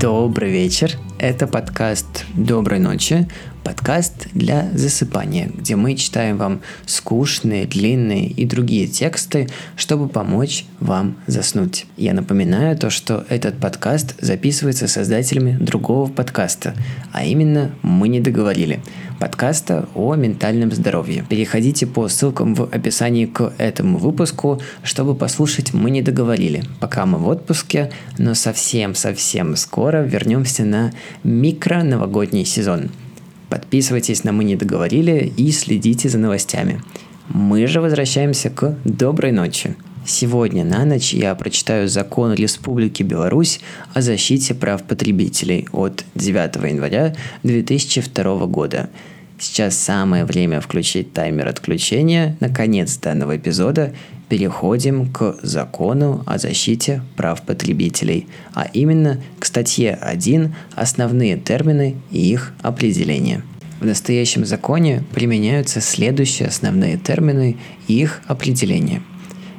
Добрый вечер. Это подкаст «Доброй ночи», подкаст для засыпания, где мы читаем вам скучные, длинные и другие тексты, чтобы помочь вам заснуть. Я напоминаю то, что этот подкаст записывается создателями другого подкаста, а именно «Мы не договорили», подкаста о ментальном здоровье. Переходите по ссылкам в описании к этому выпуску, чтобы послушать «Мы не договорили». Пока мы в отпуске, но совсем-совсем скоро вернемся на микро-новогодний сезон. Подписывайтесь на «Мы не договорили» и следите за новостями. Мы же возвращаемся к «Доброй ночи». Сегодня на ночь я прочитаю закон Республики Беларусь о защите прав потребителей от 9 января 2002 года. Сейчас самое время включить таймер отключения на конец данного эпизода переходим к закону о защите прав потребителей, а именно к статье 1 «Основные термины и их определение». В настоящем законе применяются следующие основные термины и их определение.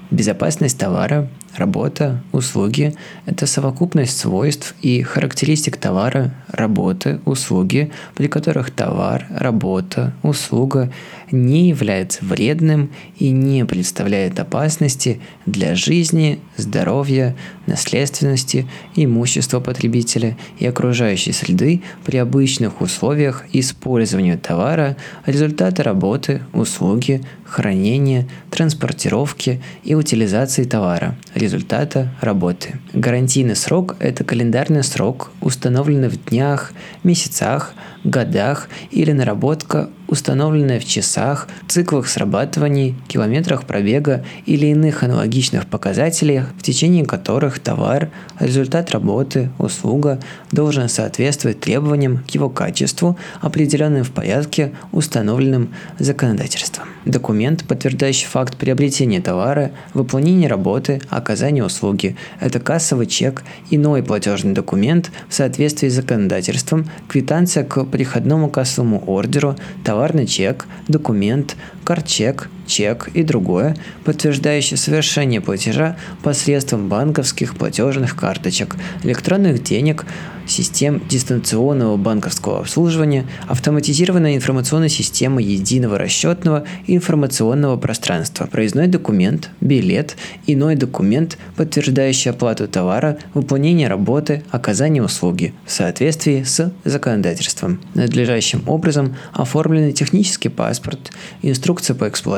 Безопасность товара, Работа, услуги – это совокупность свойств и характеристик товара, работы, услуги, при которых товар, работа, услуга не является вредным и не представляет опасности для жизни, здоровья, наследственности, имущества потребителя и окружающей среды при обычных условиях использования товара, результата работы, услуги, хранения, транспортировки и утилизации товара, результата работы. Гарантийный срок – это календарный срок, установленный в днях, месяцах, годах или наработка установленная в часах, циклах срабатываний, километрах пробега или иных аналогичных показателях, в течение которых товар, результат работы, услуга должен соответствовать требованиям к его качеству, определенным в порядке, установленным законодательством. Документ, подтверждающий факт приобретения товара, выполнения работы, оказания услуги – это кассовый чек, иной платежный документ в соответствии с законодательством, квитанция к приходному кассовому ордеру, товарный чек, документ, картчек, чек и другое, подтверждающее совершение платежа посредством банковских платежных карточек, электронных денег, систем дистанционного банковского обслуживания, автоматизированная информационная система единого расчетного и информационного пространства, проездной документ, билет, иной документ, подтверждающий оплату товара, выполнение работы, оказание услуги в соответствии с законодательством. Надлежащим образом оформленный технический паспорт, инструкция по эксплуатации,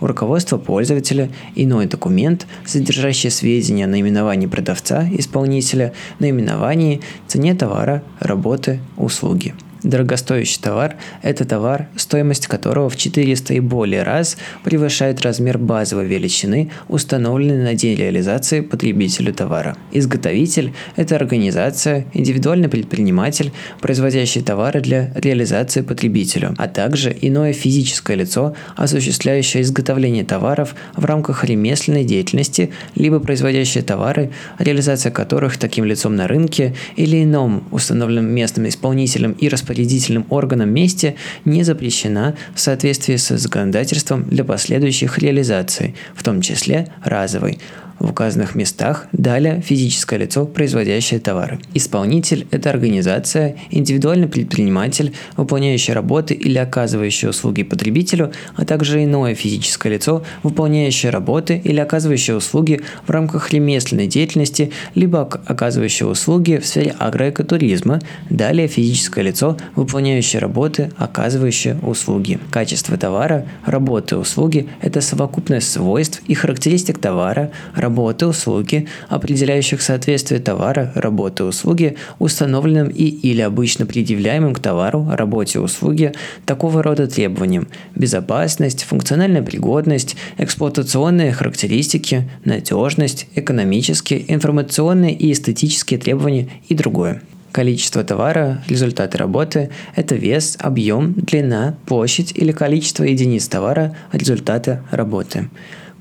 у руководства пользователя иной документ, содержащий сведения о наименовании продавца, исполнителя, наименовании, цене товара, работы, услуги. Дорогостоящий товар – это товар, стоимость которого в 400 и более раз превышает размер базовой величины, установленной на день реализации потребителю товара. Изготовитель – это организация, индивидуальный предприниматель, производящий товары для реализации потребителю, а также иное физическое лицо, осуществляющее изготовление товаров в рамках ремесленной деятельности, либо производящее товары, реализация которых таким лицом на рынке или ином установленном местным исполнителем и распорядителем распорядительным органом месте не запрещена в соответствии с законодательством для последующих реализаций, в том числе разовой, в указанных местах, далее физическое лицо, производящее товары. Исполнитель – это организация, индивидуальный предприниматель, выполняющий работы или оказывающий услуги потребителю, а также иное физическое лицо, выполняющее работы или оказывающее услуги в рамках ремесленной деятельности, либо оказывающее услуги в сфере агроэкотуризма, далее физическое лицо, выполняющее работы, оказывающее услуги. Качество товара, работы, услуги – это совокупность свойств и характеристик товара, работы, услуги, определяющих соответствие товара, работы, услуги, установленным и или обычно предъявляемым к товару, работе, услуге такого рода требованиям – безопасность, функциональная пригодность, эксплуатационные характеристики, надежность, экономические, информационные и эстетические требования и другое. Количество товара, результаты работы – это вес, объем, длина, площадь или количество единиц товара, результаты работы.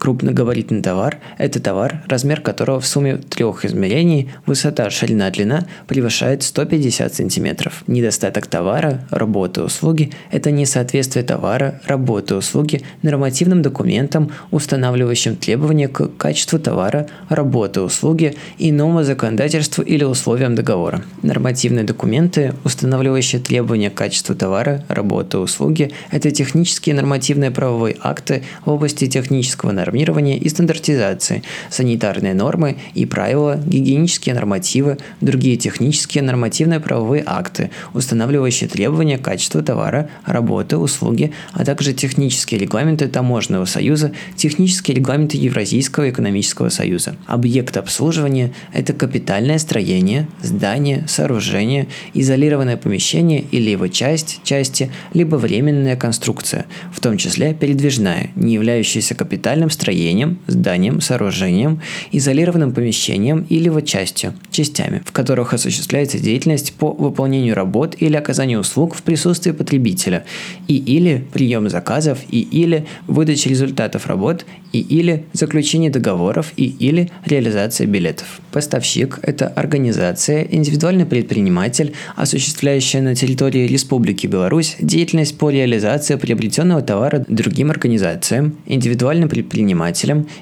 Крупногабаритный товар – это товар, размер которого в сумме трех измерений – высота, ширина, длина – превышает 150 см. Недостаток товара, работы, услуги – это несоответствие товара, работы, услуги нормативным документам, устанавливающим требования к качеству товара, работы, услуги, иному законодательству или условиям договора. Нормативные документы, устанавливающие требования к качеству товара, работы, услуги – это технические нормативные правовые акты в области технического нормирования и стандартизации, санитарные нормы и правила, гигиенические нормативы, другие технические нормативные правовые акты, устанавливающие требования к качеству товара, работы, услуги, а также технические регламенты Таможенного союза, технические регламенты Евразийского экономического союза. Объект обслуживания – это капитальное строение, здание, сооружение, изолированное помещение или его часть, части, либо временная конструкция, в том числе передвижная, не являющаяся капитальным строением, зданием, сооружением, изолированным помещением или его частью, частями, в которых осуществляется деятельность по выполнению работ или оказанию услуг в присутствии потребителя, и или прием заказов, и или выдача результатов работ, и или заключение договоров, и или реализация билетов. Поставщик – это организация, индивидуальный предприниматель, осуществляющая на территории Республики Беларусь деятельность по реализации приобретенного товара другим организациям, индивидуальным предпринимателям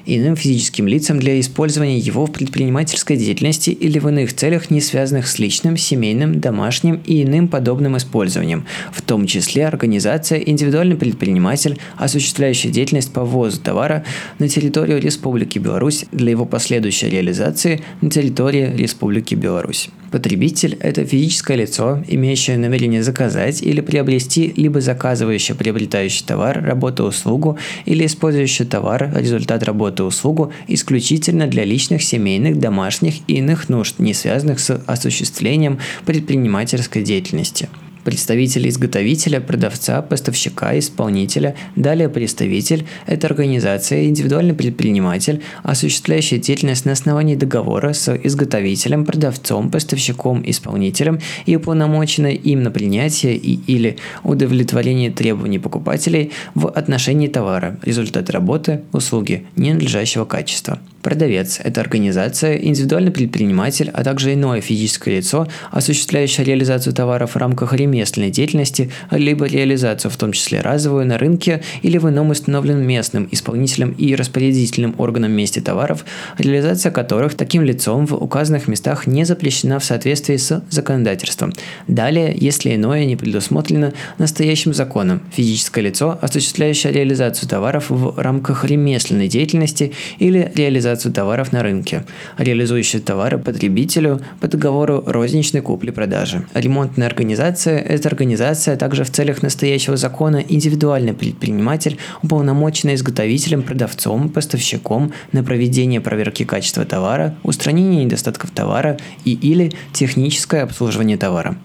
и иным физическим лицам для использования его в предпринимательской деятельности или в иных целях, не связанных с личным, семейным, домашним и иным подобным использованием, в том числе организация, индивидуальный предприниматель, осуществляющий деятельность по ввозу товара на территорию Республики Беларусь для его последующей реализации на территории Республики Беларусь. Потребитель – это физическое лицо, имеющее намерение заказать или приобрести, либо заказывающее приобретающий товар, работу, услугу или использующий товар, результат работы, услугу исключительно для личных, семейных, домашних и иных нужд, не связанных с осуществлением предпринимательской деятельности представитель изготовителя, продавца, поставщика, исполнителя, далее представитель – это организация, индивидуальный предприниматель, осуществляющий деятельность на основании договора с изготовителем, продавцом, поставщиком, исполнителем и уполномоченная им на принятие и или удовлетворение требований покупателей в отношении товара, результат работы, услуги ненадлежащего качества. Продавец – это организация, индивидуальный предприниматель, а также иное физическое лицо, осуществляющее реализацию товаров в рамках ремесленной деятельности, либо реализацию, в том числе разовую, на рынке или в ином установленном местным исполнителем и распорядительным органом месте товаров, реализация которых таким лицом в указанных местах не запрещена в соответствии с законодательством. Далее, если иное не предусмотрено настоящим законом, физическое лицо, осуществляющее реализацию товаров в рамках ремесленной деятельности или реализацию реализацию товаров на рынке, реализующие товары потребителю по договору розничной купли-продажи. Ремонтная организация – это организация также в целях настоящего закона индивидуальный предприниматель, уполномоченный изготовителем, продавцом, поставщиком на проведение проверки качества товара, устранение недостатков товара и или техническое обслуживание товара.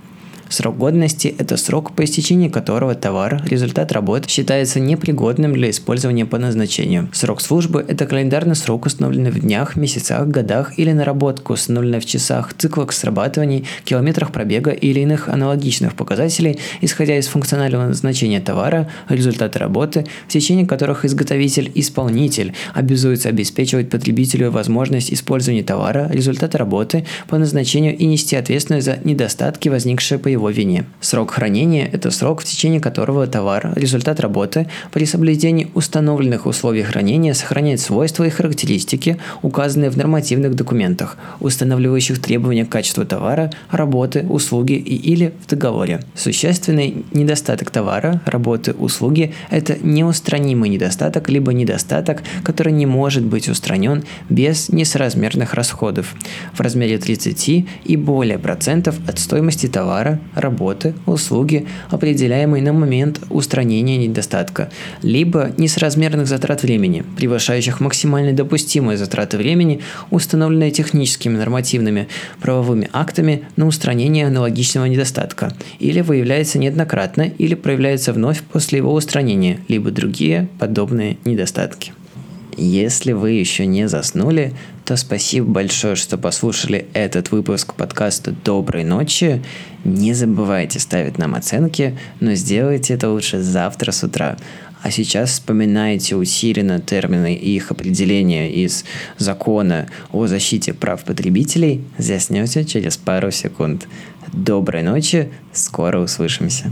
Срок годности – это срок, по истечении которого товар, результат работ, считается непригодным для использования по назначению. Срок службы – это календарный срок, установленный в днях, месяцах, годах или наработку, установленный в часах, циклах срабатываний, километрах пробега или иных аналогичных показателей, исходя из функционального назначения товара, результата работы, в течение которых изготовитель-исполнитель обязуется обеспечивать потребителю возможность использования товара, результата работы по назначению и нести ответственность за недостатки, возникшие по его его вине. Срок хранения – это срок, в течение которого товар, результат работы, при соблюдении установленных условий хранения сохраняет свойства и характеристики, указанные в нормативных документах, устанавливающих требования к качеству товара, работы, услуги и или в договоре. Существенный недостаток товара, работы, услуги – это неустранимый недостаток, либо недостаток, который не может быть устранен без несоразмерных расходов в размере 30 и более процентов от стоимости товара, работы, услуги, определяемой на момент устранения недостатка, либо несоразмерных затрат времени, превышающих максимально допустимые затраты времени, установленные техническими нормативными правовыми актами на устранение аналогичного недостатка, или выявляется неоднократно или проявляется вновь после его устранения, либо другие подобные недостатки. Если вы еще не заснули, то спасибо большое, что послушали этот выпуск подкаста «Доброй ночи». Не забывайте ставить нам оценки, но сделайте это лучше завтра с утра. а сейчас вспоминаете усиленно термины и их определения из закона о защите прав потребителей, заснете через пару секунд. Доброй ночи, скоро услышимся.